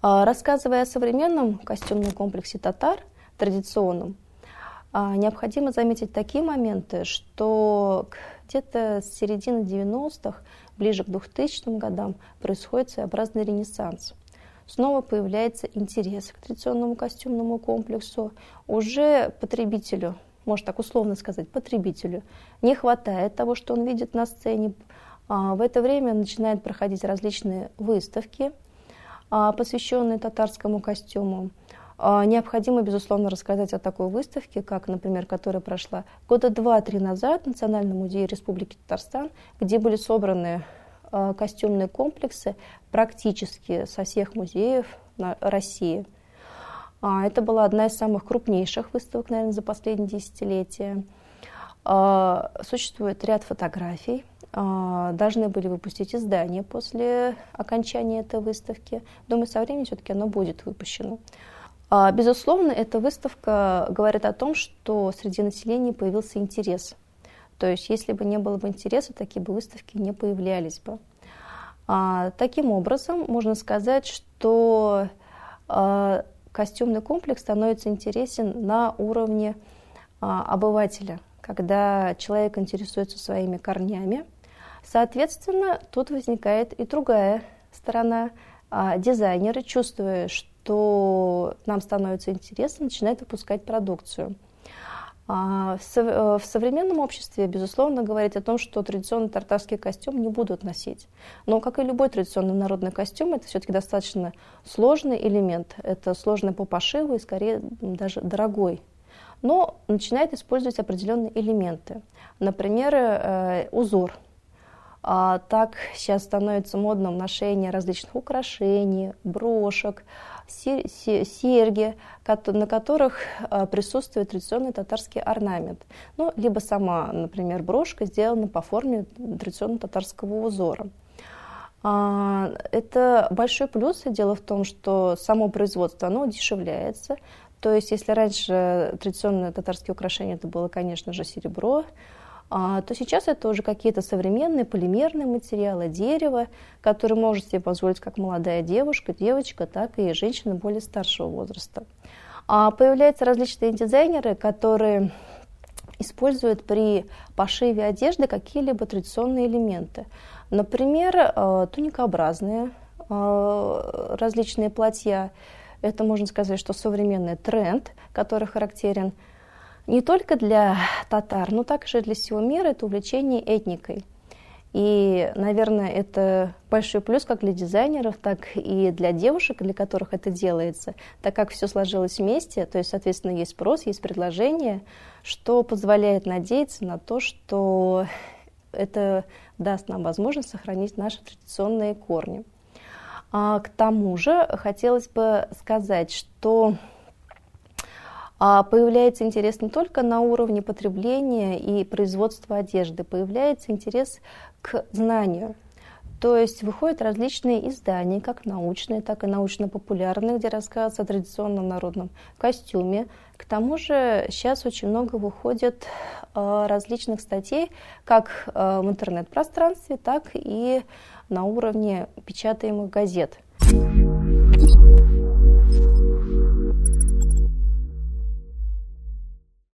А, рассказывая о современном костюмном комплексе татар, традиционном, а, необходимо заметить такие моменты, что где-то с середины 90-х, ближе к 2000 годам, происходит своеобразный ренессанс. Снова появляется интерес к традиционному костюмному комплексу. Уже потребителю, можно так условно сказать, потребителю не хватает того, что он видит на сцене. А, в это время начинают проходить различные выставки, посвященные татарскому костюму. А, необходимо, безусловно, рассказать о такой выставке, как, например, которая прошла года два-три назад в Национальном музее Республики Татарстан, где были собраны а, костюмные комплексы практически со всех музеев России. А, это была одна из самых крупнейших выставок, наверное, за последние десятилетия. Существует ряд фотографий. Должны были выпустить издание после окончания этой выставки. Думаю, со временем все-таки оно будет выпущено. А, безусловно, эта выставка говорит о том, что среди населения появился интерес. То есть, если бы не было бы интереса, такие бы выставки не появлялись бы. А, таким образом, можно сказать, что а, костюмный комплекс становится интересен на уровне обывателя, когда человек интересуется своими корнями. Соответственно, тут возникает и другая сторона. Дизайнеры, чувствуя, что нам становится интересно, начинает выпускать продукцию. А, э, в современном обществе, безусловно, говорить о том, что традиционный тартарский костюм не будут носить. Но, как и любой традиционный народный костюм, это все-таки достаточно сложный элемент. Это сложный по пошиву и, скорее, даже дорогой. Но начинает использовать определенные элементы. Например, э, узор – а, так сейчас становится модным ношение различных украшений, брошек, серьги, на которых а, присутствует традиционный татарский орнамент. Ну, либо сама, например, брошка сделана по форме традиционного татарского узора. А, это большой плюс. И дело в том, что само производство оно удешевляется. То есть, если раньше традиционные татарские украшения это было, конечно же, серебро, то сейчас это уже какие-то современные полимерные материалы, дерево, которые может себе позволить как молодая девушка, девочка, так и женщина более старшего возраста. А появляются различные дизайнеры, которые используют при пошиве одежды какие-либо традиционные элементы. Например, э, туникообразные э, различные платья. Это, можно сказать, что современный тренд, который характерен не только для татар, но также для всего мира это увлечение этникой. И, наверное, это большой плюс как для дизайнеров, так и для девушек, для которых это делается, так как все сложилось вместе, то есть, соответственно, есть спрос, есть предложение, что позволяет надеяться на то, что это даст нам возможность сохранить наши традиционные корни. А к тому же хотелось бы сказать, что появляется интерес не только на уровне потребления и производства одежды, появляется интерес к знанию. То есть выходят различные издания, как научные, так и научно-популярные, где рассказывается о традиционном народном костюме. К тому же сейчас очень много выходит э, различных статей, как э, в интернет-пространстве, так и на уровне печатаемых газет.